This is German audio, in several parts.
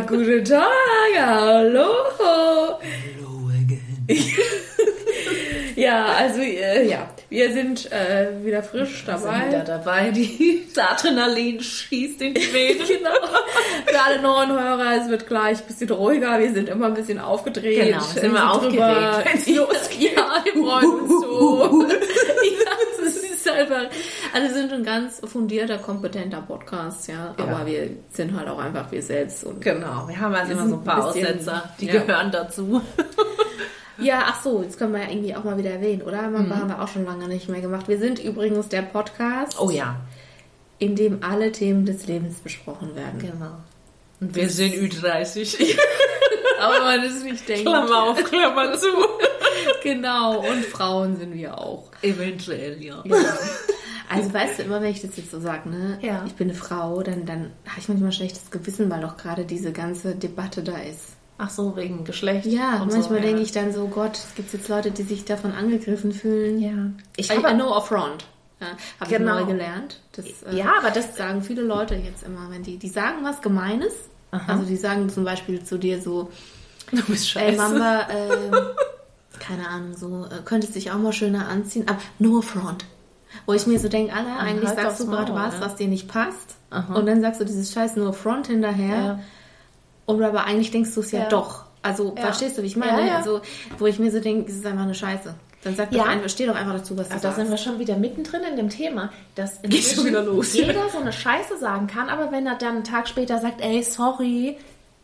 Ja, guten Tag. Hallo. Hello again. Ja, also äh, ja, wir sind äh, wieder frisch Sind dabei. wieder dabei. Die das Adrenalin schießt in die Venen. Genau. Für alle neuen Hörer, es wird gleich ein bisschen ruhiger. Wir sind immer ein bisschen aufgedreht. Genau, sind wir aufgeregt, wenn's losgeht. Ja, wir freuen uns so. ja, das ist einfach. Also wir sind ein ganz fundierter, kompetenter Podcast, ja. Ja. Aber wir sind halt auch einfach wir selbst. Und Genau, wir haben also immer so ein paar ein bisschen- Aussetzer, die ja. gehören dazu. Ja, ach so, jetzt können wir ja irgendwie auch mal wieder erwähnen, oder? Mhm. Wir haben wir auch schon lange nicht mehr gemacht. Wir sind übrigens der Podcast, Oh ja, in dem alle Themen des Lebens besprochen werden. genau. Und wir sind Ü30. Aber man es nicht denkt. Klammer auf, Klammer zu. Genau, und Frauen sind wir auch. Eventuell, ja. Ja. Also weißt du, immer wenn ich das jetzt so sage, ne, Ja. ich bin eine Frau, dann, dann habe ich manchmal schlechtes Gewissen, weil doch gerade diese ganze Debatte da ist. Ach so, wegen Geschlecht. Ja, und manchmal so, denke ja. ich dann so, Gott, es gibt jetzt Leute, die sich davon angegriffen fühlen. Ja. Ich habe no affront. Ja, habe Genau. ich neu gelernt. Das, äh, Ja, aber das- sagen viele Leute jetzt immer, wenn die, die sagen was Gemeines. Also die sagen zum Beispiel zu dir so, Du bist ey scheiße. Mamba, ähm, keine Ahnung, so, äh, könntest dich auch mal schöner anziehen, aber no affront. Wo ich mir so denke, Alter, eigentlich halt sagst du gerade was, ja. was dir nicht passt. Aha. Und dann sagst du dieses scheiß no affront hinterher. Und aber eigentlich denkst du es ja, Ja. doch. Also, verstehst du, wie ich meine? Also, wo ich mir so denke, es ist einfach eine Scheiße. Dann sag Ja. doch einfach, steh doch einfach dazu, was du Also da sind wir schon wieder mittendrin in dem Thema, dass Geht schon wieder los. jeder so eine Scheiße sagen kann, aber wenn er dann einen Tag später sagt, ey, sorry,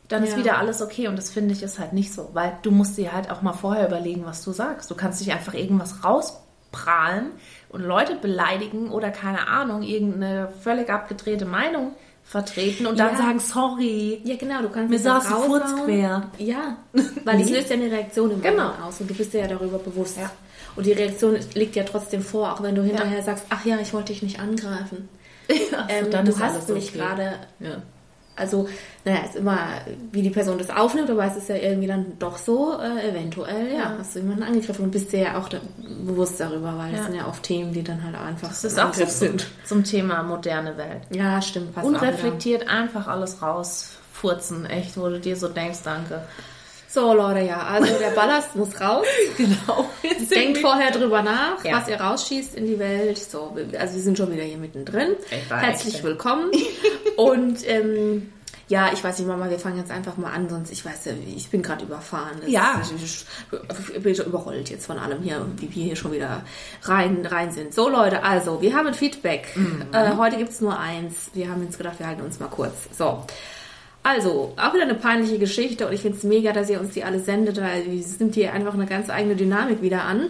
dann ist Ja. wieder alles okay. Und das finde ich ist halt nicht so, weil du musst dir halt auch mal vorher überlegen, was du sagst. Du kannst nicht einfach irgendwas rausprahlen und Leute beleidigen oder keine Ahnung, irgendeine völlig abgedrehte Meinung vertreten und dann Ja. sagen, sorry. Ja, genau, du kannst Mir es saß die raushauen. Furz quer. Ja, weil das Nee. löst ja eine Reaktion im Genau. aus und du bist dir ja darüber bewusst. Ja. Und die Reaktion liegt ja trotzdem vor, auch wenn du hinterher sagst, ach ja, ich wollte dich nicht angreifen. Ähm, dann du ist hast mich okay. gerade, Ja. Also, naja, ist immer, wie die Person das aufnimmt, aber es ist ja irgendwie dann doch so, äh, eventuell, ja, Ja. hast du jemanden angegriffen und bist dir ja auch da, bewusst darüber, weil das Ja. sind ja oft Themen, die dann halt einfach Das so ist auch Angriff sind. zum Thema moderne Welt. Ja, stimmt, passt auch wieder. Unreflektiert einfach alles rausfurzen, echt, wo du dir so denkst, danke. So, Leute, ja, also der Ballast muss raus. Genau. Denkt vorher drüber nach, Ja. was ihr rausschießt in die Welt. So, also wir sind schon wieder hier mittendrin. Herzlich willkommen. Und ähm, ja, ich weiß nicht, Mama, wir fangen jetzt einfach mal an, sonst ich weiß ja, ich bin gerade überfahren. Das Ja. ist- Ich, bin überrollt jetzt von allem hier, wie wir hier schon wieder rein, rein sind. So, Leute, also, wir haben ein Feedback. Mhm. Äh, heute gibt's nur eins. Wir haben jetzt gedacht, wir halten uns mal kurz. So. Also, auch wieder eine peinliche Geschichte und ich finde es mega, dass ihr uns die alle sendet, weil es nimmt hier einfach eine ganz eigene Dynamik wieder an.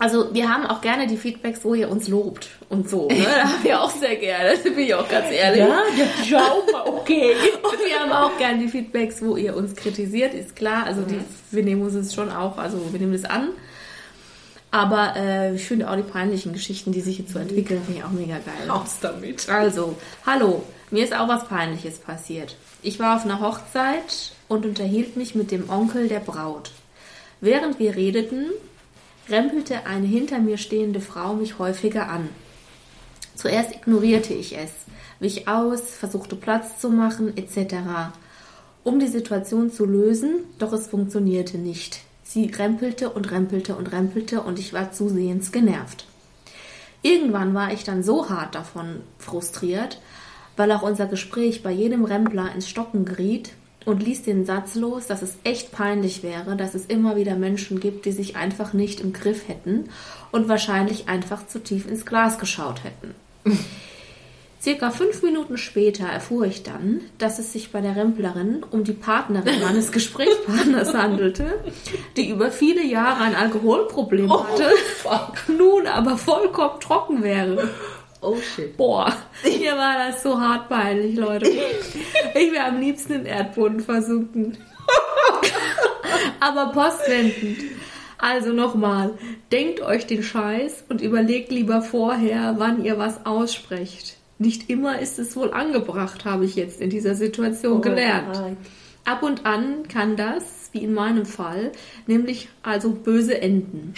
Also, wir haben auch gerne die Feedbacks, wo ihr uns lobt und so. Ne? Da haben wir auch sehr gerne, da bin ich auch ganz ehrlich. Ja, ja, schau mal, okay. Und wir haben auch gerne die Feedbacks, wo ihr uns kritisiert, ist klar. Also, die, wir nehmen uns es schon auch, also wir nehmen das an. Aber äh, ich finde auch die peinlichen Geschichten, die sich jetzt so entwickeln, finde ich auch mega geil. Raus damit. Also, hallo, mir ist auch was Peinliches passiert. Ich war auf einer Hochzeit und unterhielt mich mit dem Onkel der Braut. Während wir redeten, rempelte eine hinter mir stehende Frau mich häufiger an. Zuerst ignorierte ich es, wich aus, versuchte Platz zu machen, etc. Um die Situation zu lösen, doch es funktionierte nicht. Sie rempelte und rempelte und rempelte und ich war zusehends genervt. Irgendwann war ich dann so hart davon frustriert, weil auch unser Gespräch bei jedem Rempler ins Stocken geriet und ließ den Satz los, dass es echt peinlich wäre, dass es immer wieder Menschen gibt, die sich einfach nicht im Griff hätten und wahrscheinlich einfach zu tief ins Glas geschaut hätten. Circa fünf Minuten später erfuhr ich dann, dass es sich bei der Remplerin um die Partnerin meines Gesprächspartners handelte, die über viele Jahre ein Alkoholproblem hatte, nun aber vollkommen trocken wäre. Oh shit. Boah, mir war das so hart peinlich, Leute. Ich wäre am liebsten in Erdboden versunken. Aber postwendend. Also nochmal, denkt euch den Scheiß und überlegt lieber vorher, wann ihr was aussprecht. Nicht immer ist es wohl angebracht, habe ich jetzt in dieser Situation gelernt. Ab und an kann das, wie in meinem Fall, nämlich also böse enden.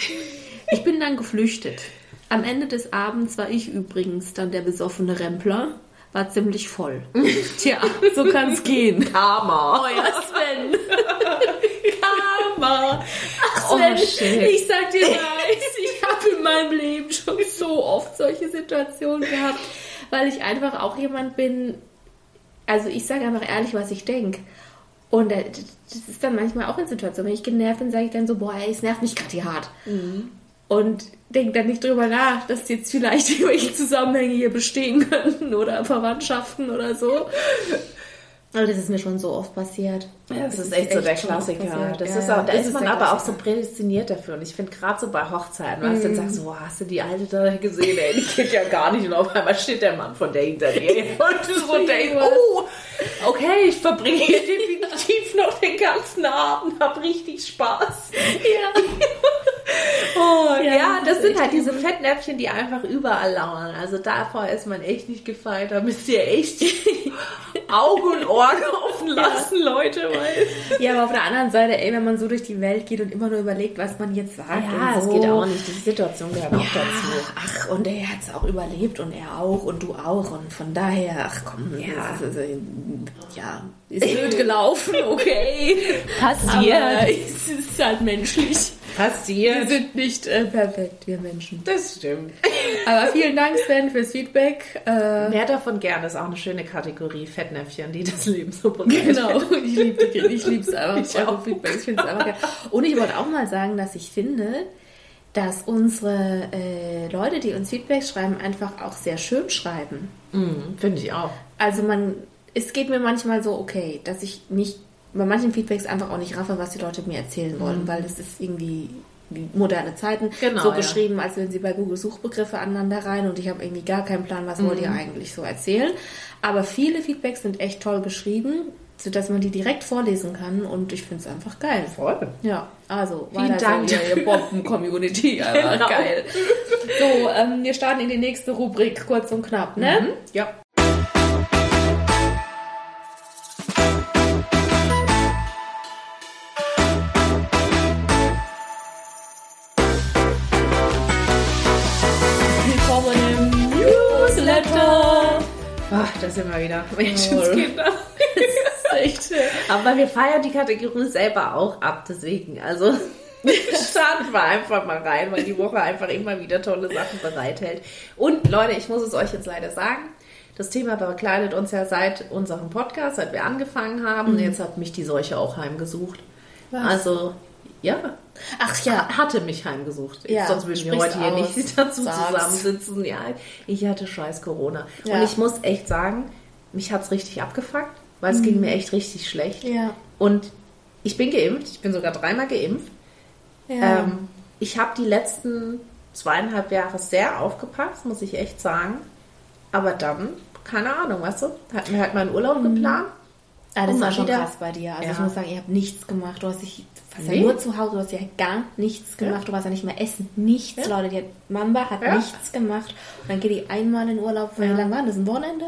Ich bin dann geflüchtet. Am Ende des Abends war ich übrigens dann der besoffene Rempler, war ziemlich voll. Tja, so kann es gehen. Karma. Oh ja, Sven. Karma. Ach, Oh, Sven, shit. ich sag dir was, ich habe in meinem Leben schon so oft solche Situationen gehabt, weil ich einfach auch jemand bin, also ich sage einfach ehrlich, was ich denke. Und äh, das ist dann manchmal auch in Situationen, wenn ich genervt bin, sage ich dann so, boah, ey, es nervt mich gerade hier hart. Und denke dann nicht drüber nach, dass jetzt vielleicht irgendwelche Zusammenhänge hier bestehen könnten oder Verwandtschaften oder so. Aber das ist mir schon so oft passiert. Ja, das, ist echt so der Klassiker. Das Ja, ist auch, da das ist man aber auch so prädestiniert dafür. Und ich finde gerade so bei Hochzeiten, weißt du, dann sagst du, so, hast du die alte da gesehen? Ey, die geht ja gar nicht. Und auf einmal steht der Mann von der hinter dir. Und du so denkst, oh, okay, ich verbringe hier definitiv noch den ganzen Abend, hab richtig Spaß. Ja. Oh, ja, Ja, das das ist sind halt diese Fettnäpfchen, die einfach überall lauern. Also davor ist man echt nicht gefeit. Da müsst ihr echt Augen und Ohren offen lassen, Leute. Weil ja, aber auf der anderen Seite, ey, wenn man so durch die Welt geht und immer nur überlegt, was man jetzt sagt. ja, es so. geht auch nicht. Die Situation gehört auch Ja, dazu. ach, und er hat es auch überlebt und er auch und du auch. Und von daher, ach komm, Ja. das ist, äh, ja, ist blöd gelaufen, okay. Passiert. Aber es ist halt menschlich. Wir Passiert. sind nicht äh, perfekt, wir Menschen. Das stimmt. Aber vielen Dank, Sven, fürs Feedback. Äh, Mehr davon gerne ist auch eine schöne Kategorie. Fettnäpfchen, die das Leben so begleitet. Genau, ich liebe ich lieb's einfach. Ich eure auch. Feedback. Ich finde es einfach geil. Und ich wollte auch mal sagen, dass ich finde, dass unsere äh, Leute, die uns Feedback schreiben, einfach auch sehr schön schreiben. Mhm, Finde ich auch. Also man, es geht mir manchmal so, okay, dass ich nicht bei manchen Feedbacks einfach auch nicht raffe, was die Leute mir erzählen wollen, weil das ist irgendwie wie moderne Zeiten Genau, so ja. geschrieben, als wenn sie bei Google Suchbegriffe aneinander rein und ich habe irgendwie gar keinen Plan, was wollt ihr eigentlich so erzählen. Aber viele Feedbacks sind echt toll geschrieben, sodass man die direkt vorlesen kann und ich finde es einfach geil. Voll. Ja, also Vielen weiter Dank so, ihr, ihr. Bomben-Community. Genau. Geil. So, ähm, wir starten in die nächste Rubrik, kurz und knapp, ne? Ja. Das sind wir wieder. Menschenskinder. Das ist echt. Aber wir feiern die Kategorie selber auch ab, deswegen. Also starten wir einfach mal rein, weil die Woche einfach immer wieder tolle Sachen bereithält. Und Leute, ich muss es euch jetzt leider sagen, das Thema begleitet uns ja seit unserem Podcast, seit wir angefangen haben. Und jetzt hat mich die Seuche auch heimgesucht. Was? Also, ja, Ach ja. hatte mich heimgesucht. Ja, Sonst würden wir heute hier aus. nicht dazu Sag's. zusammensitzen. Ja, ich hatte scheiß Corona. Ja. Und ich muss echt sagen, mich hat's richtig abgefuckt, weil es ging mir echt richtig schlecht. Mhm. Ja. Und ich bin geimpft, ich bin sogar dreimal geimpft. Ja. Ähm, ich habe die letzten zweieinhalb Jahre sehr aufgepasst, muss ich echt sagen. Aber dann, keine Ahnung, weißt du, hatten wir halt mal einen Urlaub geplant. Ah, das war schon wieder- krass bei dir. Also ich Ja. muss sagen, ihr habt nichts gemacht. Du hast dich warst Nee. ja nur zu Hause, du hast ja gar nichts gemacht. Du warst ja nicht mehr essen. Nichts, Ja. Leute. Die hat, Mamba hat Ja. nichts gemacht. Und dann geht die einmal in Urlaub. Wie lange war das? Ein Wochenende?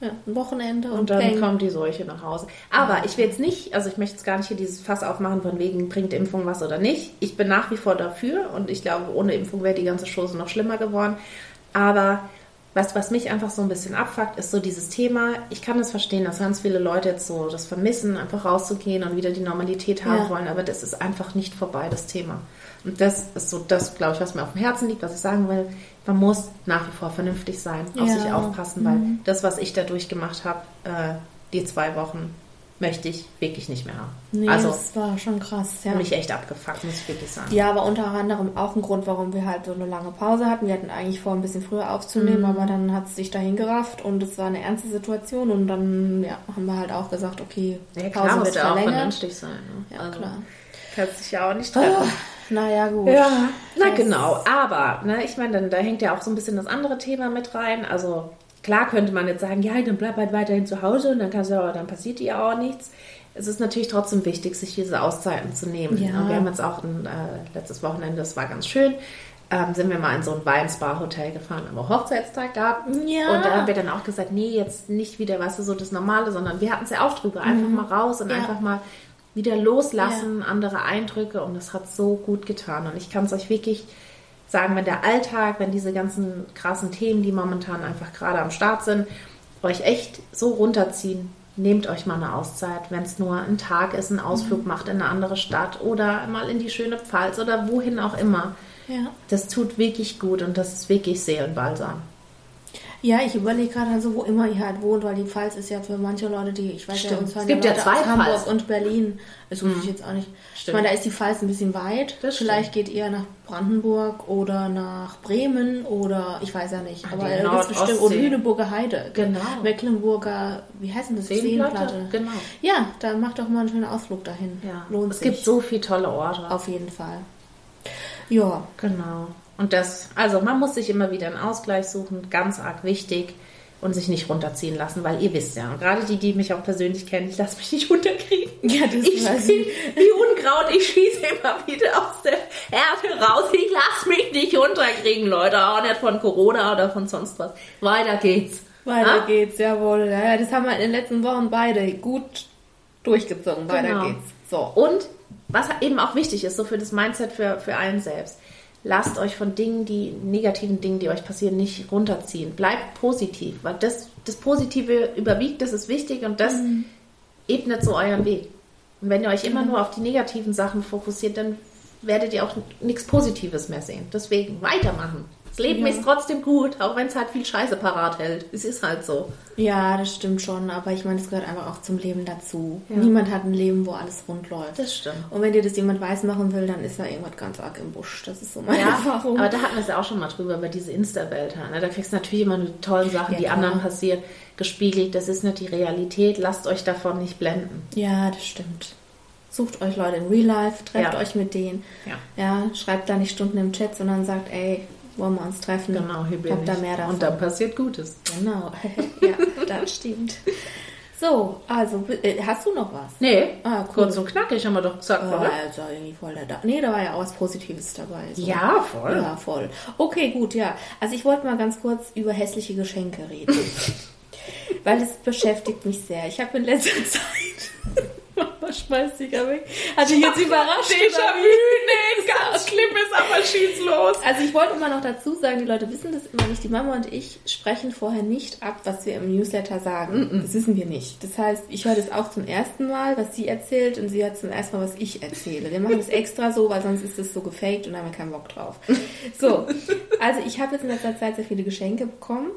Ja, ein Wochenende. Und, Und dann peng. kommt die Seuche nach Hause. Aber ich will jetzt nicht, also ich möchte jetzt gar nicht hier dieses Fass aufmachen, von wegen bringt Impfung was oder nicht. Ich bin nach wie vor dafür und ich glaube, ohne Impfung wäre die ganze Chose noch schlimmer geworden. Aber was, was mich einfach so ein bisschen abfuckt, ist so dieses Thema. Ich kann das verstehen, dass ganz viele Leute jetzt so das vermissen, einfach rauszugehen und wieder die Normalität haben Ja. wollen. Aber das ist einfach nicht vorbei, das Thema. Und das ist so das, glaube ich, was mir auf dem Herzen liegt, was ich sagen will. Man muss nach wie vor vernünftig sein, auf Ja. sich aufpassen, weil das, was ich da durchgemacht habe, äh, die zwei Wochen, möchte ich wirklich nicht mehr haben. Nee, also das war schon krass. Ja. mich echt abgefuckt, muss ich wirklich sagen. Ja, aber unter anderem auch ein Grund, warum wir halt so eine lange Pause hatten. Wir hatten eigentlich vor, ein bisschen früher aufzunehmen, aber dann hat es sich dahin gerafft und es war eine ernste Situation und dann ja, haben wir halt auch gesagt, okay, Ja, Pause klar, muss wird auch vernünftig sein. Ne? Ja, klar. Kannst dich ja auch nicht Oh, treffen. naja, gut. Ja, na Das- genau. Aber, ne, ich meine, dann, da hängt ja auch so ein bisschen das andere Thema mit rein. Also klar könnte man jetzt sagen, ja, dann bleib halt weiterhin zu Hause und dann, kannst du, aber- dann passiert dir auch nichts. Es ist natürlich trotzdem wichtig, sich diese Auszeiten zu nehmen. Ja. Wir haben jetzt auch ein äh, letztes Wochenende, das war ganz schön, ähm, sind wir mal in so ein Weinspa-Hotel gefahren, haben wir Hochzeitstag gehabt. Ja. Und da haben wir dann auch gesagt, nee, jetzt nicht wieder, weißt du, so das Normale, sondern wir hatten es ja auch drüber. Einfach mal raus und Ja. einfach mal wieder loslassen, andere Eindrücke und das hat so gut getan. Und ich kann es euch wirklich sagen, wenn der Alltag, wenn diese ganzen krassen Themen, die momentan einfach gerade am Start sind, euch echt so runterziehen, nehmt euch mal eine Auszeit, wenn es nur ein Tag ist, einen Ausflug Mhm. macht in eine andere Stadt oder mal in die schöne Pfalz oder wohin auch immer. Ja. Das tut wirklich gut und das ist wirklich Seelenbalsam. Ja, ich überlege gerade also, wo immer ihr halt wohnt, weil die Pfalz ist ja für manche Leute, die, ich weiß ja, Stimmt. uns hören Es gibt ja Leute zwei aus Hamburg Pfalzen. und Berlin. Das wusste ich jetzt auch nicht. Ich Stimmt. meine, da ist die Pfalz ein bisschen weit. Das Vielleicht geht ihr nach Brandenburg oder nach Bremen oder ich weiß ja nicht. Aber die da gibt's bestimmt. Nordostsee. Lüneburger Heide. Genau. Mecklenburger, wie heißt denn das? Seenplatte? Genau. Ja, da macht doch mal einen schönen Ausflug dahin. Ja. Lohnt es sich. gibt so viele tolle Orte. Auf jeden Fall. Ja, Genau. Und das, also man muss sich immer wieder einen Ausgleich suchen, ganz arg wichtig und sich nicht runterziehen lassen, weil ihr wisst ja, und gerade die, die mich auch persönlich kennen, ich lasse mich nicht runterkriegen. Ja, das ich weiß bin ich. wie Unkraut, ich schieße immer wieder aus der Erde raus. Ich lasse mich nicht runterkriegen, Leute, auch nicht von Corona oder von sonst was. Weiter geht's. weiter Ah? geht's, jawohl. Ja, ja, das haben wir in den letzten Wochen beide gut durchgezogen. Weiter Genau. geht's. So. Und was eben auch wichtig ist, so für das Mindset für, für einen selbst, lasst euch von Dingen, die negativen Dingen, die euch passieren, nicht runterziehen. Bleibt positiv, weil das, das Positive überwiegt, das ist wichtig und das ebnet so euren Weg. Und wenn ihr euch immer nur auf die negativen Sachen fokussiert, dann werdet ihr auch nichts Positives mehr sehen. Deswegen weitermachen. Das Leben Ja. ist trotzdem gut, auch wenn es halt viel Scheiße parat hält. Es ist halt so. Ja, das stimmt schon, aber ich meine, es gehört einfach auch zum Leben dazu. Ja. Niemand hat ein Leben, wo alles rund läuft. Das stimmt. Und wenn dir das jemand weiß machen will, dann ist da irgendwas ganz arg im Busch. Das ist so meine Ja, Erfahrung. aber da hatten wir es ja auch schon mal drüber, über diese Insta-Welt. Ne? Da kriegst du natürlich immer die tollen Sachen, Ja, die klar. anderen passieren, gespiegelt. Das ist nicht die Realität. Lasst euch davon nicht blenden. ja, das stimmt. Sucht euch Leute in Real Life, trefft Ja. euch mit denen. Ja. Ja, schreibt da nicht Stunden im Chat, sondern sagt, ey, wollen wir uns treffen? Genau, hier bin Habt ich. da mehr davon. Und dann passiert Gutes. Genau, ja, das stimmt. So, also, äh, hast du noch was? Nee, Ah, cool. kurz und knackig haben wir doch gesagt, Oh, oder? also irgendwie voll da Nee, da war ja auch was Positives dabei. So. Ja, voll. Ja, voll. Okay, gut, ja. Also ich wollte mal ganz kurz über hässliche Geschenke reden. Weil es beschäftigt mich sehr. Ich habe in letzter Zeit... Dich ja weg. Hat dich jetzt überrascht. nee, ganz schlimm ist, aber schieß los. Also ich wollte immer noch dazu sagen, die Leute wissen das immer nicht. Die Mama und ich sprechen vorher nicht ab, was wir im Newsletter sagen. Das wissen wir nicht. Das heißt, ich höre das auch zum ersten Mal, was sie erzählt und sie hört zum ersten Mal, was ich erzähle. Wir machen das extra so, weil sonst ist das so gefaked und haben wir keinen Bock drauf. So, also ich habe jetzt in letzter Zeit sehr viele Geschenke bekommen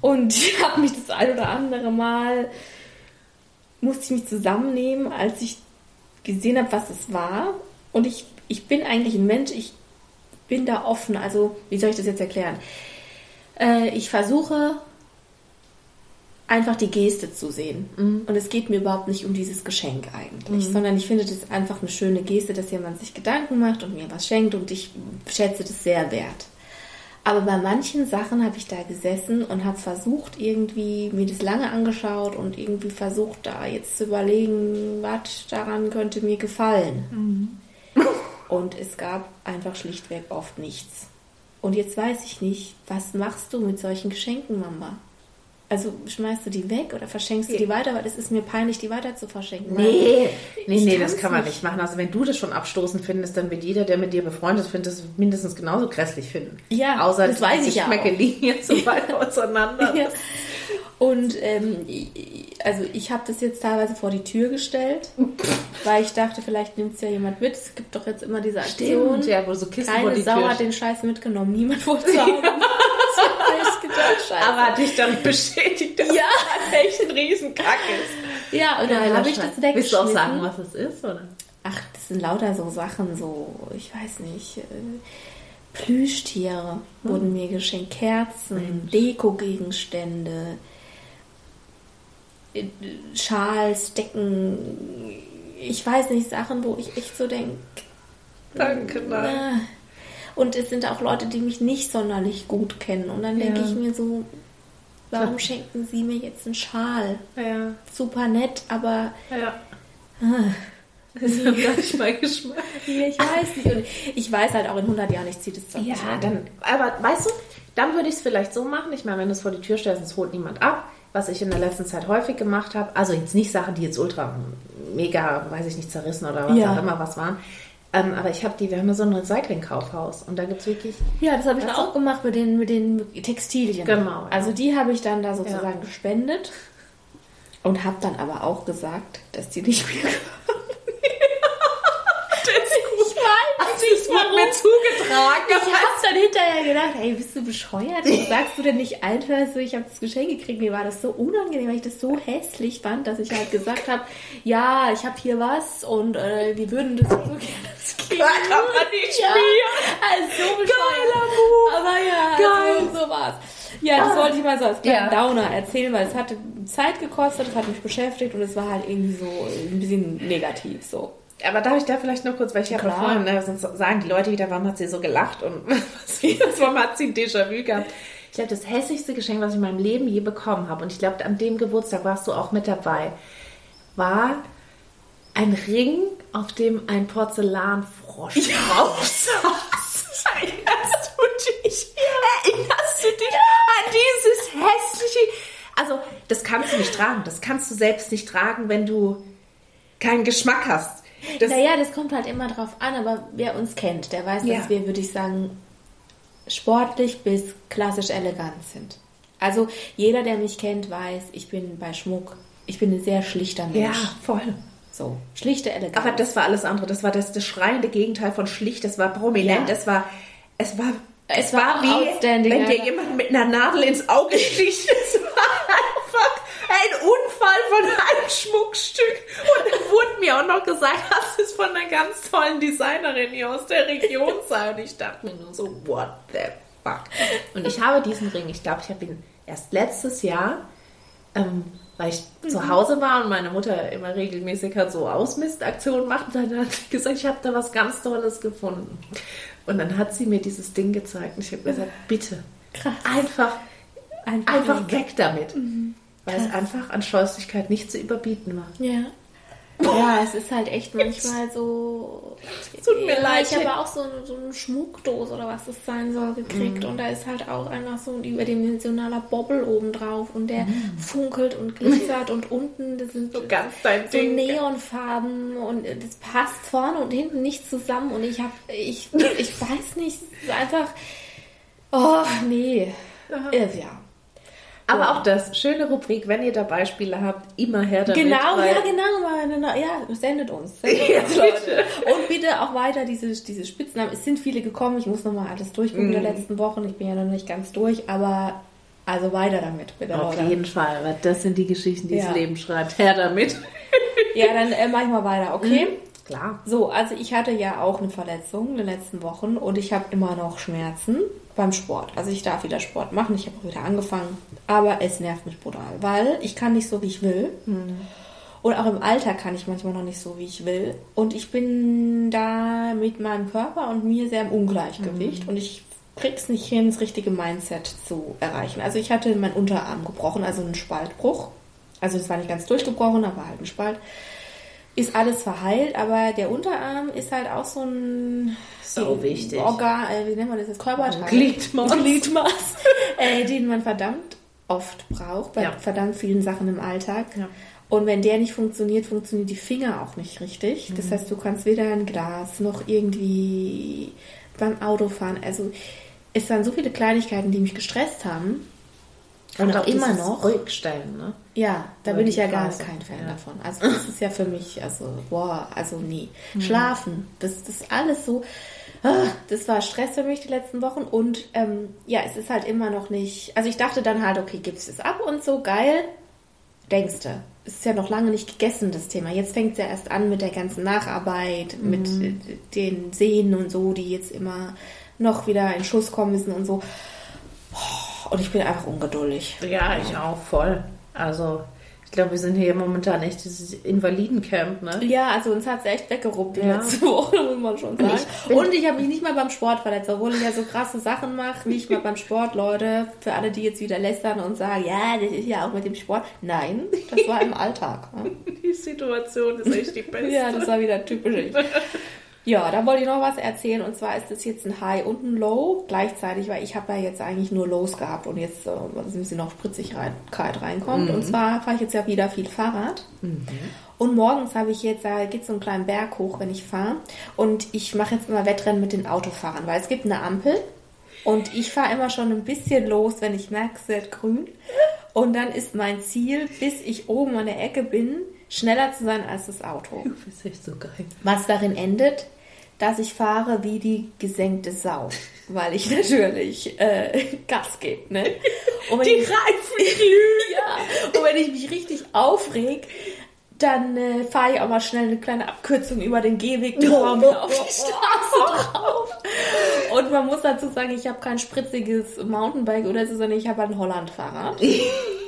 und ich habe mich das ein oder andere Mal musste ich mich zusammennehmen, als ich gesehen habe, was es war. Und ich, ich bin eigentlich ein Mensch, ich bin da offen. Also, wie soll ich das jetzt erklären? Äh, ich versuche einfach die Geste zu sehen. Und es geht mir überhaupt nicht um dieses Geschenk eigentlich, sondern ich finde das einfach eine schöne Geste, dass jemand sich Gedanken macht und mir was schenkt und ich schätze das sehr wert. Aber bei manchen Sachen habe ich da gesessen und habe versucht, irgendwie mir das lange angeschaut und irgendwie versucht, da jetzt zu überlegen, was daran könnte mir gefallen. Und es gab einfach schlichtweg oft nichts. Und jetzt weiß ich nicht, was machst du mit solchen Geschenken, Mama? Also schmeißt du die weg oder verschenkst du die weiter? Weil es ist mir peinlich, die weiter zu verschenken. Nee, nee, nee, das kann man nicht. nicht machen. Also wenn du das schon abstoßend findest, dann wird jeder, der mit dir befreundet ist, findet das mindestens genauso grässlich finden. Ja, Außer das weiß ich ja Geschmäcke auch. liegen jetzt so weit auseinander. Ja. Und ähm, also ich habe das jetzt teilweise vor die Tür gestellt, weil ich dachte, vielleicht nimmt es ja jemand mit. Es gibt doch jetzt immer diese Aktion. Stimmt, ja, wo so Kissen vor Keine die Sau Tür hat den Scheiß mitgenommen. Niemand wollte es haben. Ich gedacht, Scheiße. Aber hat dich dann bestätigt, dass Ja. das echt ein Riesenkack ist. ja, und dann habe ich das weggeschmissen. Willst du auch sagen, was es ist, oder? Ach, das sind lauter so Sachen, so, ich weiß nicht, äh, Plüschtiere wurden mir geschenkt, Kerzen, Deko-Gegenstände, äh, Schals, Decken, ich weiß nicht, Sachen, wo ich echt so denke. Danke, nein. Und es sind auch Leute, die mich nicht sonderlich gut kennen. Und dann denke Ja. ich mir so, warum schenken sie mir jetzt einen Schal? Ja, Super nett, aber ja. ah, Das ist gar nicht mein Geschmack. Ich weiß nicht. Und ich weiß halt auch in 100 Jahren, ich ziehe das doch Ja, an. dann, aber weißt du, dann würde ich es vielleicht so machen. Ich meine, wenn du es vor die Tür stellst, es holt niemand ab. Was ich in der letzten Zeit häufig gemacht habe, also jetzt nicht Sachen, die jetzt ultra mega, weiß ich nicht, zerrissen oder was Ja. auch immer was waren. Ähm, aber ich habe die, wir haben ja so ein Recycling-Kaufhaus und da gibt es wirklich. Ja, das habe ich auch gemacht mit den, mit den Textilien. Genau, ja. Also die habe ich dann da sozusagen Ja. gespendet und habe dann aber auch gesagt, dass die nicht mehr Ich weiß nicht, warum. zugetragen. Ich habe dann hinterher gedacht, ey, bist du bescheuert? Warum sagst du denn nicht einfach so, ich habe das Geschenk gekriegt, mir war das so unangenehm, weil ich das so hässlich fand, dass ich halt gesagt habe, ja, ich habe hier was und äh, wir würden das so gerne kriegen. Kann man nicht Ja, also so. Geiler Move. Aber ja, Geil. also, so war's. Ja, das Ah. wollte ich mal so als kleinen Ja. Downer erzählen, weil es hatte Zeit gekostet, es hat mich beschäftigt und es war halt irgendwie so ein bisschen negativ so. Aber darf ich da vielleicht noch kurz, weil ich habe Klar. vorhin, ne, sonst sagen die Leute wieder, warum hat sie so gelacht und was, warum hat sie ein Déjà-vu gehabt? Ich glaube, das hässlichste Geschenk, was ich in meinem Leben je bekommen habe, und ich glaube, an dem Geburtstag warst du auch mit dabei, war ein Ring, auf dem ein Porzellanfrosch drauf saß. Erinnerst du dich? Erinnerst du dich an dieses hässliche... Also, das kannst du nicht tragen. Das kannst du selbst nicht tragen, wenn du keinen Geschmack hast. Das, naja, das kommt halt immer drauf an, aber wer uns kennt, der weiß, Ja. dass wir, würde ich sagen, sportlich bis klassisch elegant sind. Also jeder, der mich kennt, weiß, ich bin bei Schmuck, ich bin ein sehr schlichter ja, Mensch. voll. So, schlichte Eleganz. Aber das war alles andere. Das war das, das schreiende Gegenteil von schlicht. Das war prominent. Ja. Es war, es war, es, Es war, war wie, wenn dir ja. jemand mit einer Nadel ins Auge sticht. Es war ein Unfall von einem Schmuckstück. Und dann wurde mir auch noch gesagt, das ist von einer ganz tollen Designerin hier aus der Region sei. Und ich dachte mir nur so, what the fuck? Und ich habe diesen Ring, ich glaube, ich habe ihn erst letztes Jahr ähm, weil ich zu Hause war und meine Mutter immer regelmäßig halt so Ausmistaktionen macht, dann hat sie gesagt, ich habe da was ganz Tolles gefunden. Und dann hat sie mir dieses Ding gezeigt und ich habe gesagt, bitte, Krass. einfach, Einfach einfach weg damit. Weil es einfach an Scheußlichkeit nicht zu überbieten war. Ja. Ja, es ist halt echt manchmal so. Tut mir ja, leid. Ich habe auch so, eine- so eine Schmuckdose oder was das sein soll gekriegt Mhm. und da ist halt auch einfach so ein überdimensionaler Bobbel oben drauf und der Mhm. funkelt und glitzert und unten das sind So ganz dein so Ding. Neonfarben und das passt vorne und hinten nicht zusammen und ich habe ich ich weiß nicht, es ist einfach oh nee. Äh, ja. Aber auch das, schöne Rubrik, wenn ihr da Beispiele habt, immer her damit. Genau, ja, genau. Ja, sendet uns. Sendet uns Leute. Und bitte auch weiter diese, diese Spitznamen. Es sind viele gekommen. Ich muss nochmal alles durchgucken Mhm. der letzten Wochen. Ich bin ja noch nicht ganz durch, aber also weiter damit, bitte, Auf Leute. jeden Fall, weil das sind die Geschichten, die Ja. das Leben schreibt. Her damit. Ja, dann äh, mach ich mal weiter, okay? Klar. So, also ich hatte ja auch eine Verletzung in den letzten Wochen und ich habe immer noch Schmerzen beim Sport. Also ich darf wieder Sport machen, ich habe auch wieder angefangen, aber es nervt mich brutal, weil ich kann nicht so, wie ich will. Und auch im Alter kann ich manchmal noch nicht so, wie ich will. Und ich bin da mit meinem Körper und mir sehr im Ungleichgewicht und ich krieg's nicht hin, das richtige Mindset zu erreichen. Also ich hatte meinen Unterarm gebrochen, also einen Spaltbruch. Also es war nicht ganz durchgebrochen, aber halt ein Spalt ist alles verheilt, aber der Unterarm ist halt auch so ein So wichtig. Organ, äh, wie nennt man das jetzt? Körperteil. Gliedmaß. Gliedmaß, äh, den man verdammt oft braucht, bei Ja. verdammt vielen Sachen im Alltag. Ja. Und wenn der nicht funktioniert, funktionieren die Finger auch nicht richtig. Mhm. Das heißt, du kannst weder ein Glas noch irgendwie beim Autofahren. Also es waren so viele Kleinigkeiten, die mich gestresst haben. Und auch immer noch. Ruhigstellen, ne? Ja, da Oder bin ich ja gar Phase. kein Fan Ja. davon. Also das ist ja für mich, also boah, also nie. Mhm. Schlafen, das, das ist alles so, ah, das war Stress für mich die letzten Wochen und ähm, ja, es ist halt immer noch nicht, also ich dachte dann halt, okay, gibst es ab und so, geil, denkst du. Es ist ja noch lange nicht gegessen, das Thema. Jetzt fängt es ja erst an mit der ganzen Nacharbeit, mit Mhm. äh, den Sehnen und so, die jetzt immer noch wieder in Schuss kommen müssen und so. Und ich bin einfach ungeduldig. Ja, ich auch voll. Also, ich glaube, wir sind hier momentan echt dieses Invalidencamp, ne? Ja, also uns hat es echt weggeruppt die Ja. letzte Woche, muss man schon sagen. Ich Und ich habe mich nicht mal beim Sport verletzt, obwohl ich ja so krasse Sachen mache. Nicht mal beim Sport, Leute. Für alle, die jetzt wieder lästern und sagen, ja, das ist ja auch mit dem Sport. Nein, das war im Alltag. ne? Die Situation ist echt die beste. Ja, das war wieder typisch. Ja, da wollte ich noch was erzählen und zwar ist das jetzt ein High und ein Low gleichzeitig, weil ich habe ja jetzt eigentlich nur Lows gehabt und jetzt äh, ein bisschen noch Spritzigkeit reinkommt. Und zwar fahre ich jetzt ja wieder viel Fahrrad. Und morgens habe ich jetzt, da geht so einen kleinen Berg hoch, wenn ich fahre. Und ich mache jetzt immer Wettrennen mit den Autofahrern, weil es gibt eine Ampel und ich fahre immer schon ein bisschen los, wenn ich merke, es wird grün. Und dann ist mein Ziel, bis ich oben an der Ecke bin, schneller zu sein als das Auto. Das ist echt so geil. Was darin endet, dass ich fahre wie die gesenkte Sau, weil ich natürlich äh, Gas gebe. Ne? Und wenn Die ich, Reifen ja, und wenn ich mich richtig aufreg, dann äh, fahre ich auch mal schnell eine kleine Abkürzung über den Gehweg drauf auf die Straße drauf. Und man muss dazu sagen, ich habe kein spritziges Mountainbike oder so, sondern ich habe ein Hollandfahrrad.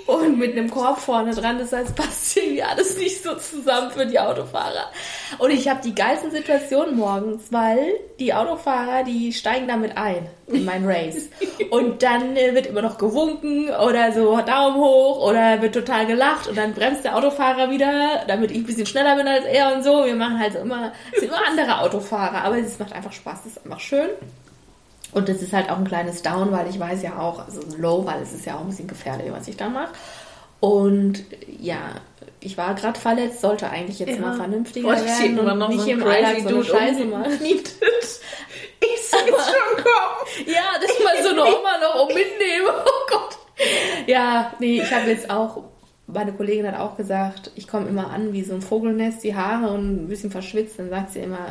Und mit einem Korb vorne dran, das heißt, passt irgendwie alles nicht so zusammen für die Autofahrer. Und ich habe die geilsten Situationen morgens, weil die Autofahrer, die steigen damit ein in mein Race. Und dann äh, wird immer noch gewunken oder so Daumen hoch oder wird total gelacht und dann bremst der Autofahrer wieder, damit ich ein bisschen schneller bin als er und so. Wir machen halt so immer, es sind immer andere Autofahrer, aber es macht einfach Spaß, es ist einfach schön. Und es ist halt auch ein kleines Down, weil ich weiß ja auch, also ein Low, weil es ist ja auch ein bisschen gefährlich, was ich da mache. Und ja, ich war gerade verletzt, sollte eigentlich jetzt mal vernünftiger Wollte ich werden und noch nicht so im Alltag so eine Scheiße machen. Ich sehe es schon kommen. Ja, dass man so eine Oma noch auch mitnehme. Oh Gott. Ja, nee, ich habe jetzt auch, meine Kollegin hat auch gesagt, ich komme immer an wie so ein Vogelnest, die Haare und ein bisschen verschwitzt. Dann sagt sie immer,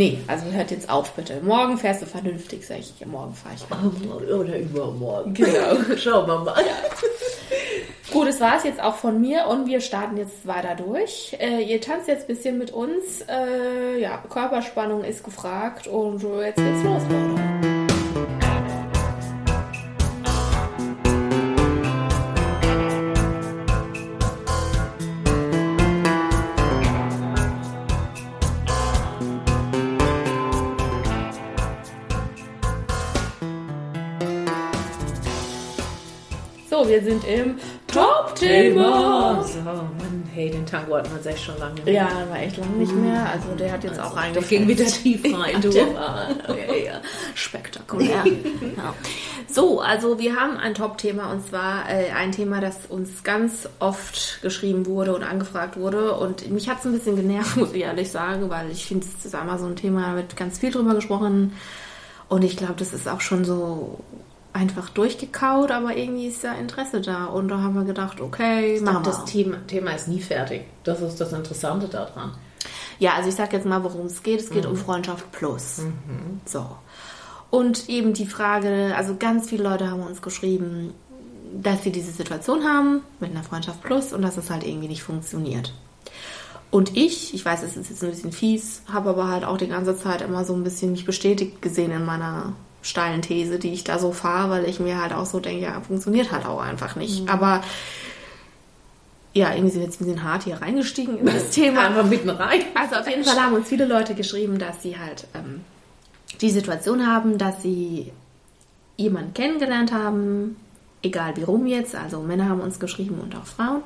nee, also hört jetzt auf bitte. Morgen fährst du vernünftig, sag ich. Ja, morgen fahre ich. Oder übermorgen. Genau. Schauen wir mal. Gut, das war es jetzt auch von mir und wir starten jetzt weiter durch. Äh, ihr tanzt jetzt ein bisschen mit uns. Äh, ja, Körperspannung ist gefragt und jetzt geht's los, Leute. Wir sind im Top-Thema. So, Mann, hey, den Tango hatten wir echt schon lange nicht mehr. Ja, war echt lange nicht mehr. Also der hat jetzt auch Der eigentlich ging wieder tief rein, du. War okay, ja. spektakulär. ja. So, also wir haben ein Top-Thema und zwar äh, ein Thema, das uns ganz oft geschrieben wurde und angefragt wurde. Und mich hat es ein bisschen genervt, muss ich ehrlich sagen, weil ich finde, es ist einmal so ein Thema, da wird ganz viel drüber gesprochen. Und ich glaube, das ist auch schon so einfach durchgekaut, aber irgendwie ist da Interesse da. Und da haben wir gedacht, okay, Ich glaube, wir. das Thema, Thema ist nie fertig. Das ist das Interessante daran. Ja, also ich sag jetzt mal, worum es geht. Es geht um Freundschaft plus. So. Und eben die Frage, also ganz viele Leute haben uns geschrieben, dass sie diese Situation haben mit einer Freundschaft plus und dass es halt irgendwie nicht funktioniert. Und ich, ich weiß, es ist jetzt ein bisschen fies, habe aber halt auch die ganze Zeit immer so ein bisschen mich bestätigt gesehen in meiner steilen These, die ich da so fahre, weil ich mir halt auch so denke, ja, funktioniert halt auch einfach nicht. Aber ja, irgendwie sind wir jetzt ein bisschen hart hier reingestiegen in das Thema. Einfach mitten rein. Also auf jeden Fall haben uns viele Leute geschrieben, dass sie halt ähm, die Situation haben, dass sie jemanden kennengelernt haben, egal wie rum jetzt, also Männer haben uns geschrieben und auch Frauen.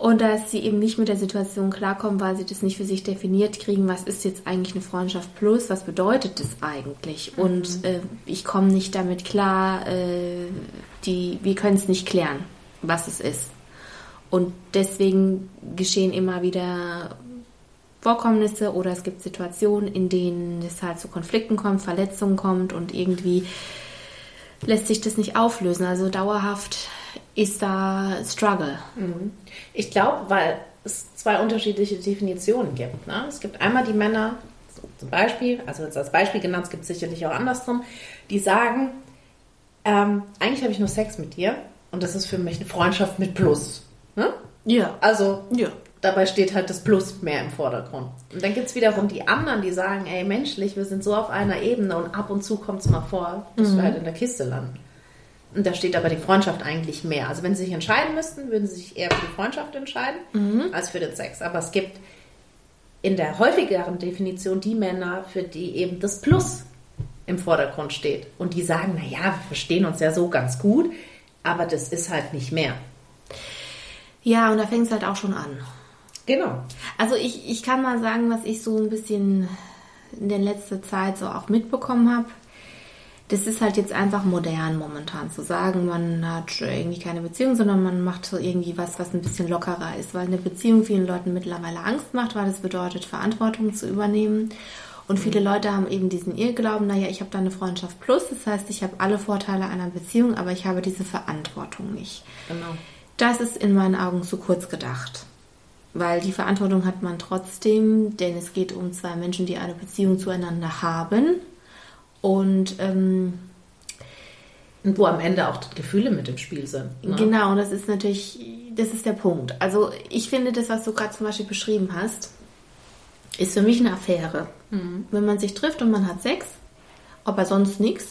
Und dass sie eben nicht mit der Situation klarkommen, weil sie das nicht für sich definiert kriegen, was ist jetzt eigentlich eine Freundschaft plus, was bedeutet das eigentlich? Und äh, ich komme nicht damit klar, äh, die, wir können es nicht klären, was es ist. Und deswegen geschehen immer wieder Vorkommnisse oder es gibt Situationen, in denen es halt zu Konflikten kommt, Verletzungen kommt und irgendwie lässt sich das nicht auflösen. Also dauerhaft ist da Struggle. Ich glaube, weil es zwei unterschiedliche Definitionen gibt. Ne? Es gibt einmal die Männer, zum Beispiel, also jetzt als Beispiel genannt, es gibt sicherlich auch andersrum, die sagen, ähm, eigentlich habe ich nur Sex mit dir und das ist für mich eine Freundschaft mit Plus. Ne? Ja. Also Ja. dabei steht halt das Plus mehr im Vordergrund. Und dann gibt es wiederum die anderen, die sagen, ey, menschlich, wir sind so auf einer Ebene und ab und zu kommt es mal vor, dass wir halt in der Kiste landen. Und da steht aber die Freundschaft eigentlich mehr. Also wenn sie sich entscheiden müssten, würden sie sich eher für die Freundschaft entscheiden als für den Sex. Aber es gibt in der häufigeren Definition die Männer, für die eben das Plus im Vordergrund steht. Und die sagen, naja, wir verstehen uns ja so ganz gut, aber das ist halt nicht mehr. Ja, und da fängt es halt auch schon an. Genau. Also ich, ich kann mal sagen, was ich so ein bisschen in der letzten Zeit so auch mitbekommen habe, das ist halt jetzt einfach modern momentan zu sagen, man hat irgendwie keine Beziehung, sondern man macht so irgendwie was, was ein bisschen lockerer ist, weil eine Beziehung vielen Leuten mittlerweile Angst macht, weil es bedeutet, Verantwortung zu übernehmen. Und viele Leute haben eben diesen Irrglauben, naja, ich habe da eine Freundschaft plus, das heißt, ich habe alle Vorteile einer Beziehung, aber ich habe diese Verantwortung nicht. Genau. Das ist in meinen Augen zu kurz gedacht. Weil die Verantwortung hat man trotzdem, denn es geht um zwei Menschen, die eine Beziehung zueinander haben. Und ähm, wo am Ende auch Gefühle mit im Spiel sind. Ne? Genau, und das ist natürlich, das ist der Punkt. Also ich finde das, was du gerade zum Beispiel beschrieben hast, ist für mich eine Affäre. Wenn man sich trifft und man hat Sex, aber sonst nichts.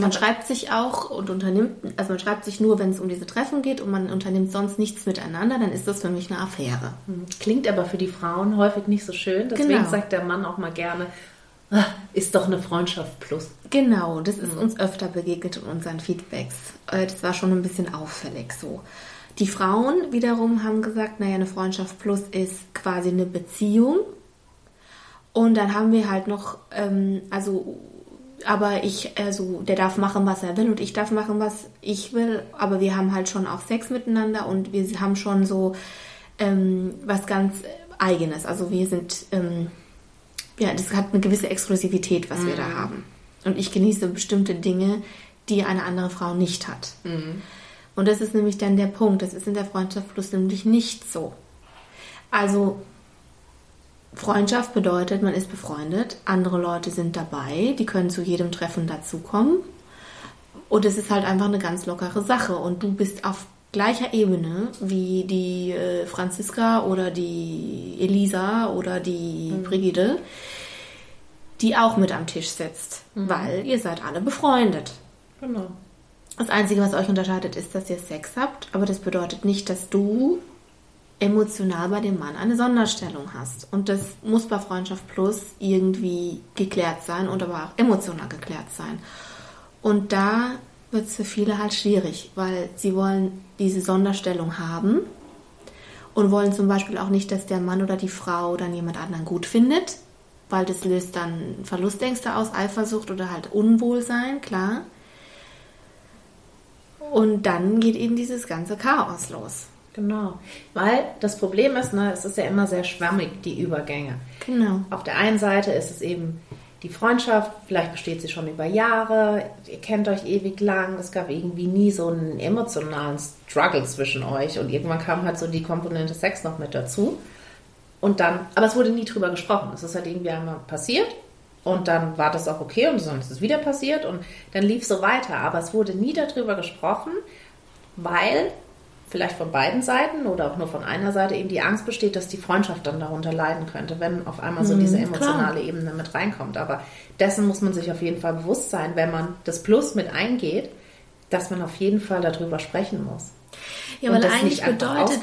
Man schreibt sich auch und unternimmt, also man schreibt sich nur, wenn es um diese Treffen geht und man unternimmt sonst nichts miteinander, dann ist das für mich eine Affäre. Klingt aber für die Frauen häufig nicht so schön. Deswegen Genau. sagt der Mann auch mal gerne, "Ah, ist doch eine Freundschaft plus. Genau, das ist uns öfter begegnet in unseren Feedbacks. Äh, Das war schon ein bisschen auffällig so. Die Frauen wiederum haben gesagt, naja, eine Freundschaft plus ist quasi eine Beziehung. Und dann haben wir halt noch, ähm, also, aber ich, also, der darf machen, was er will und ich darf machen, was ich will. Aber wir haben halt schon auch Sex miteinander und wir haben schon so ähm, was ganz Eigenes. Also wir sind, ähm, ja, das hat eine gewisse Exklusivität, was wir da haben. Und ich genieße bestimmte Dinge, die eine andere Frau nicht hat. Und das ist nämlich dann der Punkt. Das ist in der Freundschaft plus nämlich nicht so. Also Freundschaft bedeutet, man ist befreundet, andere Leute sind dabei, die können zu jedem Treffen dazukommen. Und es ist halt einfach eine ganz lockere Sache. Und du bist auf gleicher Ebene wie die äh, Franziska oder die Elisa oder die Brigitte, die auch mit am Tisch sitzt, weil ihr seid alle befreundet. Genau. Das Einzige, was euch unterscheidet, ist, dass ihr Sex habt, aber das bedeutet nicht, dass du emotional bei dem Mann eine Sonderstellung hast. Und das muss bei Freundschaft Plus irgendwie geklärt sein und aber auch emotional geklärt sein. Und da wird es für viele halt schwierig, weil sie wollen diese Sonderstellung haben und wollen zum Beispiel auch nicht, dass der Mann oder die Frau dann jemand anderen gut findet, weil das löst dann Verlustängste aus, Eifersucht oder halt Unwohlsein, klar. Und dann geht eben dieses ganze Chaos los. Genau. Weil das Problem ist, ne, es ist ja immer sehr schwammig, die Übergänge. Genau. Auf der einen Seite ist es eben die Freundschaft, vielleicht besteht sie schon über Jahre, ihr kennt euch ewig lang, es gab irgendwie nie so einen emotionalen Struggle zwischen euch und irgendwann kam halt so die Komponente Sex noch mit dazu. Und dann, aber es wurde nie drüber gesprochen. Es ist halt irgendwie einmal passiert und dann war das auch okay und dann ist es wieder passiert und dann lief so weiter. Aber es wurde nie darüber gesprochen, weil vielleicht von beiden Seiten oder auch nur von einer Seite eben die Angst besteht, dass die Freundschaft dann darunter leiden könnte, wenn auf einmal so diese emotionale Ebene mit reinkommt. Aber dessen muss man sich auf jeden Fall bewusst sein, wenn man das Plus mit eingeht, dass man auf jeden Fall darüber sprechen muss. Ja, weil das eigentlich bedeutet.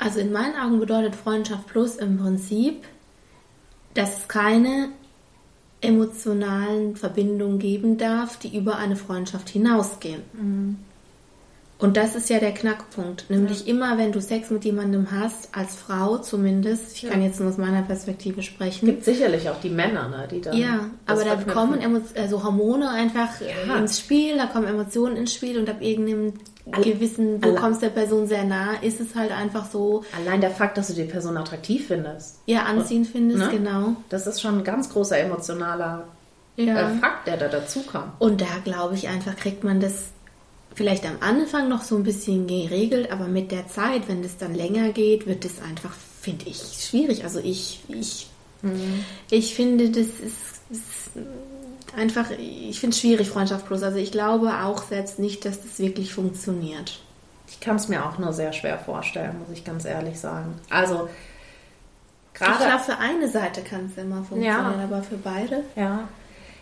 Also in meinen Augen bedeutet Freundschaft Plus im Prinzip, dass es keine emotionalen Verbindungen geben darf, die über eine Freundschaft hinausgehen. Mhm. Und das ist ja der Knackpunkt. Nämlich immer, wenn du Sex mit jemandem hast, als Frau zumindest, ich kann jetzt nur aus meiner Perspektive sprechen, gibt sicherlich auch die Männer, ne, die dann. Ja, aber da kommen Emo also Hormone einfach äh, Ja. ins Spiel, da kommen Emotionen ins Spiel und ab irgendeinem gewissen, alle- kommst der Person sehr nah, ist es halt einfach so, Allein der Fakt, dass du die Person attraktiv findest, ja, anziehen findest, Ne? genau. das ist schon ein ganz großer emotionaler Ja. äh, Fakt, der da dazukommt. Und da glaube ich einfach, kriegt man das vielleicht am Anfang noch so ein bisschen geregelt, aber mit der Zeit, wenn das dann länger geht, wird es einfach, finde ich, schwierig. Also ich, ich, ich finde, das ist, ist einfach, ich finde es schwierig, Freundschaft plus. Also ich glaube auch selbst nicht, dass das wirklich funktioniert. Ich kann es mir auch nur sehr schwer vorstellen, muss ich ganz ehrlich sagen. Also Ich gerade glaube, für eine Seite kann es immer funktionieren, Ja. aber für beide. Ja.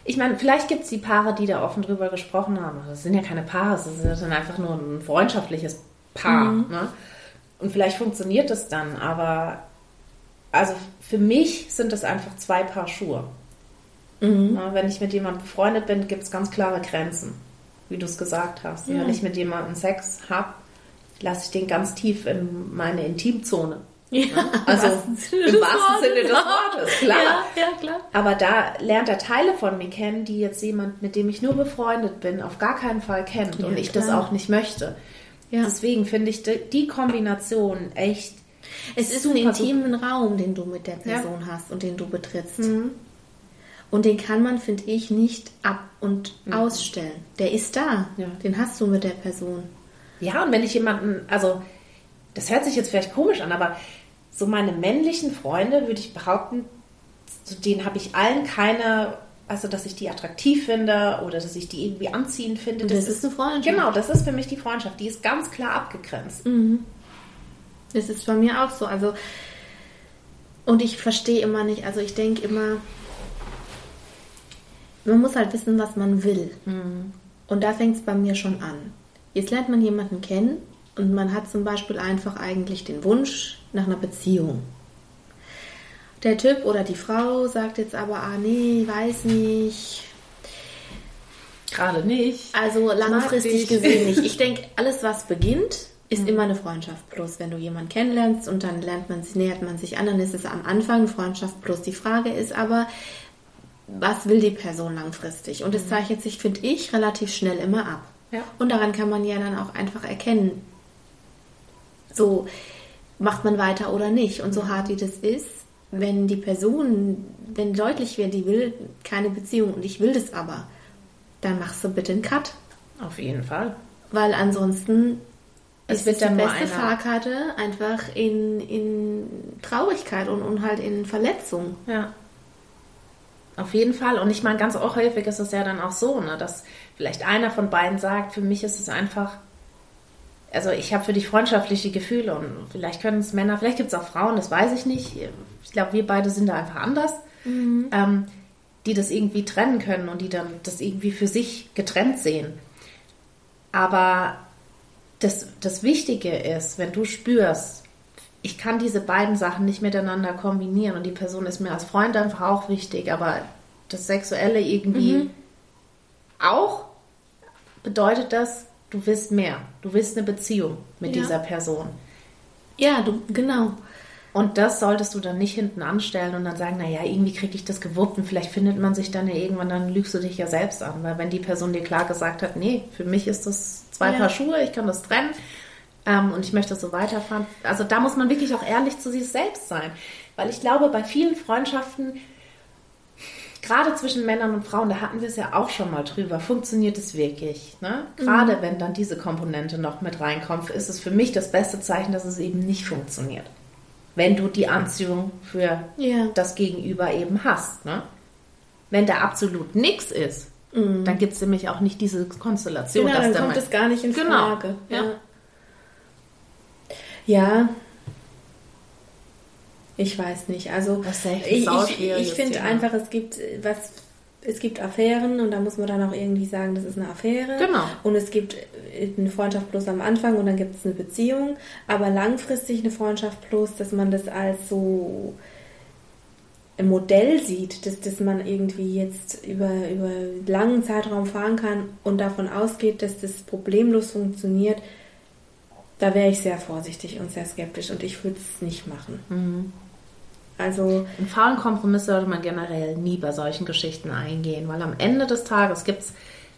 Ich meine, vielleicht gibt es die Paare, die da offen drüber gesprochen haben. Das sind ja keine Paare, das ist dann einfach nur ein freundschaftliches Paar. Ne? Und vielleicht funktioniert das dann, aber also für mich sind das einfach zwei Paar Schuhe. Na, wenn ich mit jemandem befreundet bin, gibt es ganz klare Grenzen, wie du es gesagt hast. Ja. wenn ich mit jemandem Sex habe, lasse ich den ganz tief in meine Intimzone. Ja, also im wahrsten Sinne des Wortes, klar. Ja, ja, klar. Aber da lernt er Teile von mir kennen, die jetzt jemand, mit dem ich nur befreundet bin, auf gar keinen Fall kennt Ja, und ich klar. das auch nicht möchte. Deswegen finde ich die, die Kombination echt. Es ist ein intimen Raum, den du mit der Person hast und den du betrittst. Und den kann man, finde ich, nicht ab- und ausstellen. Der ist da. Ja. Den hast du mit der Person. Ja, und wenn ich jemanden, also das hört sich jetzt vielleicht komisch an, aber so meine männlichen Freunde, würde ich behaupten, zu denen habe ich allen keine, also dass ich die attraktiv finde oder dass ich die irgendwie anziehend finde. Und das ist eine Freundschaft. Genau, das ist für mich die Freundschaft. Die ist ganz klar abgegrenzt. Das ist bei mir auch so. Also, und ich verstehe immer nicht, also ich denke immer, man muss halt wissen, was man will. Und da fängt es bei mir schon an. Jetzt lernt man jemanden kennen und man hat zum Beispiel einfach eigentlich den Wunsch nach einer Beziehung. Der Typ oder die Frau sagt jetzt aber, ah nee, weiß nicht, Gerade nicht. also langfristig gesehen nicht. Ich denke, alles, was beginnt, ist immer eine Freundschaft plus. Wenn du jemanden kennenlernst und dann lernt man sich, nähert man sich an, dann ist es am Anfang eine Freundschaft plus. Die Frage ist aber, was will die Person langfristig? Und es zeichnet sich, finde ich, relativ schnell immer ab. Ja. Und daran kann man ja dann auch einfach erkennen, so macht man weiter oder nicht. Und so hart wie das ist, wenn die Person, wenn deutlich wird, die will keine Beziehung und ich will das aber, dann machst du bitte einen Cut. Auf jeden Fall. Weil ansonsten Es ist wird die dann nur beste Fahrkarte einfach in, in Traurigkeit und, und halt in Verletzung. Ja. Auf jeden Fall. Und ich meine, ganz auch häufig ist es ja dann auch so, ne, dass vielleicht einer von beiden sagt, für mich ist es einfach, also ich habe für dich freundschaftliche Gefühle und vielleicht können es Männer, vielleicht gibt es auch Frauen, das weiß ich nicht. Ich glaube, wir beide sind da einfach anders, ähm, die das irgendwie trennen können und die dann das irgendwie für sich getrennt sehen. Aber das, das Wichtige ist, wenn du spürst, ich kann diese beiden Sachen nicht miteinander kombinieren und die Person ist mir als Freund einfach auch wichtig, aber das Sexuelle irgendwie auch, bedeutet das, du willst mehr. Du willst eine Beziehung mit Ja. dieser Person. Ja, du, genau. Und das solltest du dann nicht hinten anstellen und dann sagen, naja, irgendwie kriege ich das gewuppt und vielleicht findet man sich dann ja irgendwann, dann lügst du dich ja selbst an. Weil wenn die Person dir klar gesagt hat, nee, für mich ist das zwei Ja. Paar Schuhe, ich kann das trennen ähm, und ich möchte so weiterfahren. Also da muss man wirklich auch ehrlich zu sich selbst sein. Weil ich glaube, bei vielen Freundschaften, gerade zwischen Männern und Frauen, da hatten wir es ja auch schon mal drüber, funktioniert es wirklich. Ne? Gerade wenn dann diese Komponente noch mit reinkommt, ist es für mich das beste Zeichen, dass es eben nicht funktioniert. Wenn du die Anziehung für Ja. das Gegenüber eben hast. Ne? Wenn da absolut nichts ist, dann gibt es nämlich auch nicht diese Konstellation. Genau, dass dann kommt es gar nicht in Genau, Frage. ja. Ja. Ja. Ich weiß nicht. Also ich, ich, ich finde einfach, es gibt was. Es gibt Affären und da muss man dann auch irgendwie sagen, das ist eine Affäre. Genau. Und es gibt äh, eine Freundschaft plus am Anfang und dann gibt es eine Beziehung. Aber langfristig eine Freundschaft plus, dass man das als so ein Modell sieht, dass, dass man irgendwie jetzt über, über einen langen Zeitraum fahren kann und davon ausgeht, dass das problemlos funktioniert, da wäre ich sehr vorsichtig und sehr skeptisch und ich würde es nicht machen. Also, Einen faulen Kompromiss sollte man generell nie bei solchen Geschichten eingehen, weil am Ende des Tages gibt es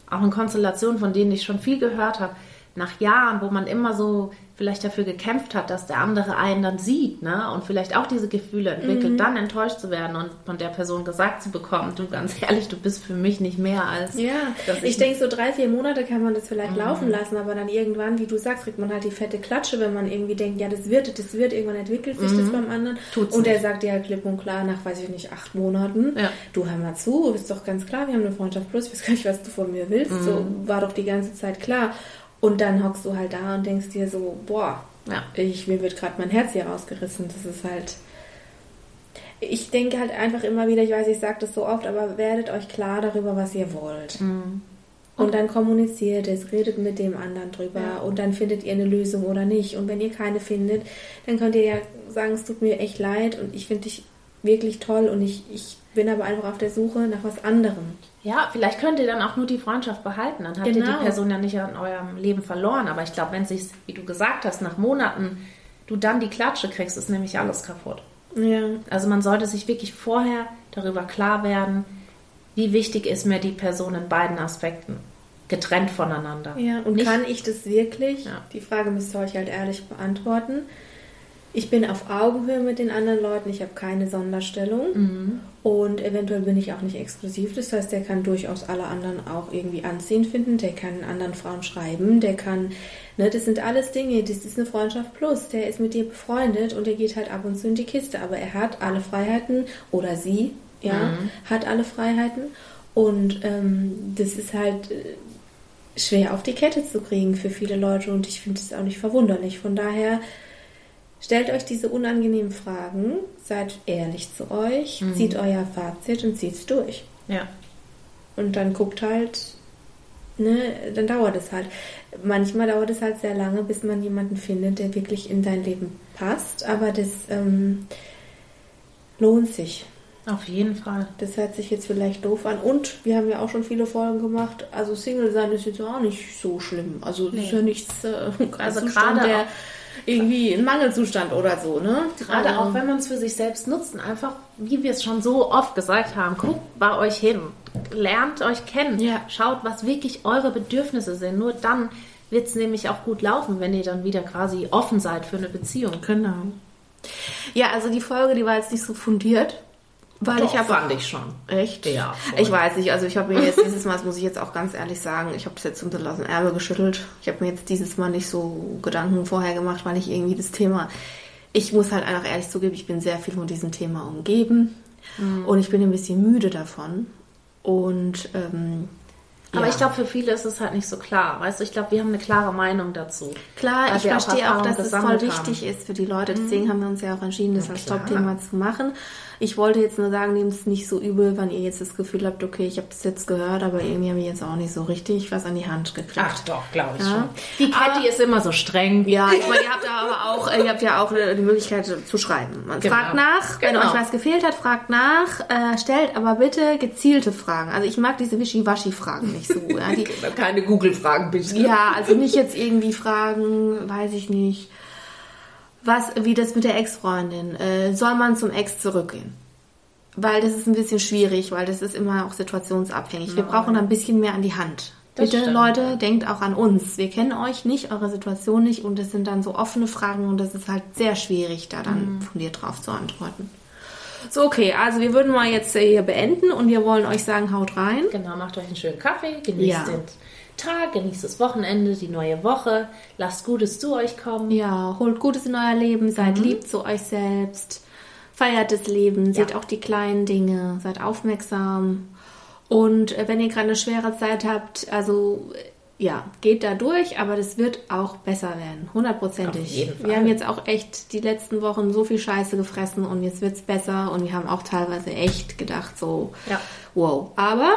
auch eine Konstellation, von denen ich schon viel gehört habe, nach Jahren, wo man immer so vielleicht dafür gekämpft hat, dass der andere einen dann sieht ne? und vielleicht auch diese Gefühle entwickelt, dann enttäuscht zu werden und von der Person gesagt zu bekommen, du ganz ehrlich, du bist für mich nicht mehr als... ja, dass ich denke, so drei, vier Monate kann man das vielleicht laufen lassen, aber dann irgendwann, wie du sagst, kriegt man halt die fette Klatsche, wenn man irgendwie denkt, ja, das wird, das wird, irgendwann entwickelt sich das beim anderen. Tut's und nicht. sagt dir halt klipp und klar nach, weiß ich nicht, acht Monaten, Ja. du hör mal zu, ist doch ganz klar, wir haben eine Freundschaft plus, ich weiß gar nicht, was du von mir willst, so war doch die ganze Zeit klar. Und dann hockst du halt da und denkst dir so, boah, Ja. ich, mir wird gerade mein Herz hier rausgerissen. Das ist halt. Ich denke halt einfach immer wieder, ich weiß, ich sage das so oft, aber werdet euch klar darüber, was ihr wollt. Mhm. Und dann kommuniziert es, redet mit dem anderen drüber Ja. und dann findet ihr eine Lösung oder nicht. Und wenn ihr keine findet, dann könnt ihr ja sagen, es tut mir echt leid und ich finde dich wirklich toll und ich, ich bin aber einfach auf der Suche nach was anderem. Ja, vielleicht könnt ihr dann auch nur die Freundschaft behalten. Dann habt ihr Genau. die Person ja nicht in eurem Leben verloren. Aber ich glaube, wenn sich, wie du gesagt hast, nach Monaten du dann die Klatsche kriegst, ist nämlich alles kaputt. Ja. Also man sollte sich wirklich vorher darüber klar werden, wie wichtig ist mir die Person in beiden Aspekten. Getrennt voneinander. Ja, und Nicht- kann ich das wirklich? Ja. Die Frage müsst ihr euch halt ehrlich beantworten. Ich bin auf Augenhöhe mit den anderen Leuten, ich habe keine Sonderstellung Mhm. und eventuell bin ich auch nicht exklusiv. Das heißt, der kann durchaus alle anderen auch irgendwie anziehend finden, der kann anderen Frauen schreiben, der kann, ne, das sind alles Dinge, das ist eine Freundschaft plus. Der ist mit dir befreundet und der geht halt ab und zu in die Kiste, aber er hat alle Freiheiten oder sie, ja, Mhm. hat alle Freiheiten und ähm, das ist halt äh, schwer auf die Kette zu kriegen für viele Leute und ich finde es auch nicht verwunderlich. Von daher stellt euch diese unangenehmen Fragen, seid ehrlich zu euch, zieht euer Fazit und zieht's durch. Ja. Und dann guckt halt, ne, dann dauert es halt. Manchmal dauert es halt sehr lange, bis man jemanden findet, der wirklich in dein Leben passt, aber das ähm, lohnt sich. Auf jeden Fall. Das hört sich jetzt vielleicht doof an. Und wir haben ja auch schon viele Folgen gemacht. Also Single sein ist jetzt auch nicht so schlimm. Also das ist Nee. ja nichts, äh, Also gerade der irgendwie ein Mangelzustand oder so, ne? Gerade also, auch wenn man es für sich selbst nutzt, und einfach, wie wir es schon so oft gesagt haben, guckt bei euch hin, lernt euch kennen, Ja. schaut, was wirklich eure Bedürfnisse sind. Nur dann wird es nämlich auch gut laufen, wenn ihr dann wieder quasi offen seid für eine Beziehung. Genau. Ja, also die Folge, die war jetzt nicht so fundiert. Weil ich habe fand ich schon. Echt? Ja, voll. Ich weiß nicht, also ich habe mir jetzt dieses Mal, das muss ich jetzt auch ganz ehrlich sagen, ich habe es jetzt ein bisschen aus dem Ärmel geschüttelt. Ich habe mir jetzt dieses Mal nicht so Gedanken vorher gemacht, weil ich irgendwie das Thema, ich muss halt einfach ehrlich zugeben, ich bin sehr viel von diesem Thema umgeben Mhm. und ich bin ein bisschen müde davon. Und ähm, Aber ja. ich glaube, für viele ist es halt nicht so klar. Weißt du, ich glaube, wir haben eine klare Meinung dazu. Klar, ich auch verstehe auch, Erfahrung dass es voll wichtig haben. Mhm. ist für die Leute. Deswegen haben wir uns ja auch entschieden, das Na als. Top-Thema zu machen. Ich wollte jetzt nur sagen, nehmt es nicht so übel, wenn ihr jetzt das Gefühl habt, okay, ich habe das jetzt gehört, aber irgendwie habe ich jetzt auch nicht so richtig was an die Hand gekriegt. doch, glaube ich Ja. schon. Die Catty ist immer so streng. Ja, ich meine, ihr habt ja aber auch, ihr habt ja auch die Möglichkeit zu schreiben. Man Genau. fragt nach, wenn Genau. euch was gefehlt hat, fragt nach, äh, stellt aber bitte gezielte Fragen. Also ich mag diese Wischiwaschi-Fragen nicht so. Ja, die, Keine Google-Fragen, bitte. ja, also nicht jetzt irgendwie fragen, weiß ich nicht, was, wie das mit der Ex-Freundin, äh, soll man zum Ex zurückgehen? Weil das ist ein bisschen schwierig, weil das ist immer auch situationsabhängig. Wir brauchen ein bisschen mehr an die Hand. Das Bitte, stimmt. Leute, denkt auch an uns. Wir kennen euch nicht, eure Situation nicht und das sind dann so offene Fragen und das ist halt sehr schwierig, da dann Mhm. von dir drauf zu antworten. So, okay, also wir würden mal jetzt hier beenden und wir wollen euch sagen, haut rein. Genau, macht euch einen schönen Kaffee, genießt Ja. den Tag, genießt das Wochenende, die neue Woche, lasst Gutes zu euch kommen. Ja, holt Gutes in euer Leben, seid lieb zu euch selbst, feiert das Leben, seht auch die kleinen Dinge, seid aufmerksam. Und äh, wenn ihr gerade eine schwere Zeit habt, also äh, ja, geht da durch, aber das wird auch besser werden, hundertprozentig. Wir haben jetzt auch echt die letzten Wochen so viel Scheiße gefressen und jetzt wird's besser und wir haben auch teilweise echt gedacht so, Ja. wow. Aber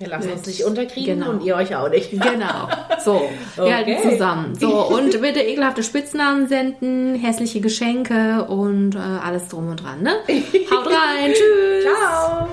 Wir lassen Mit- uns nicht unterkriegen genau. und ihr euch auch nicht. Genau. So, wir halten Okay. zusammen. So, und bitte ekelhafte Spitznamen senden, hässliche Geschenke und äh, alles drum und dran, ne? Haut rein, tschüss. Ciao.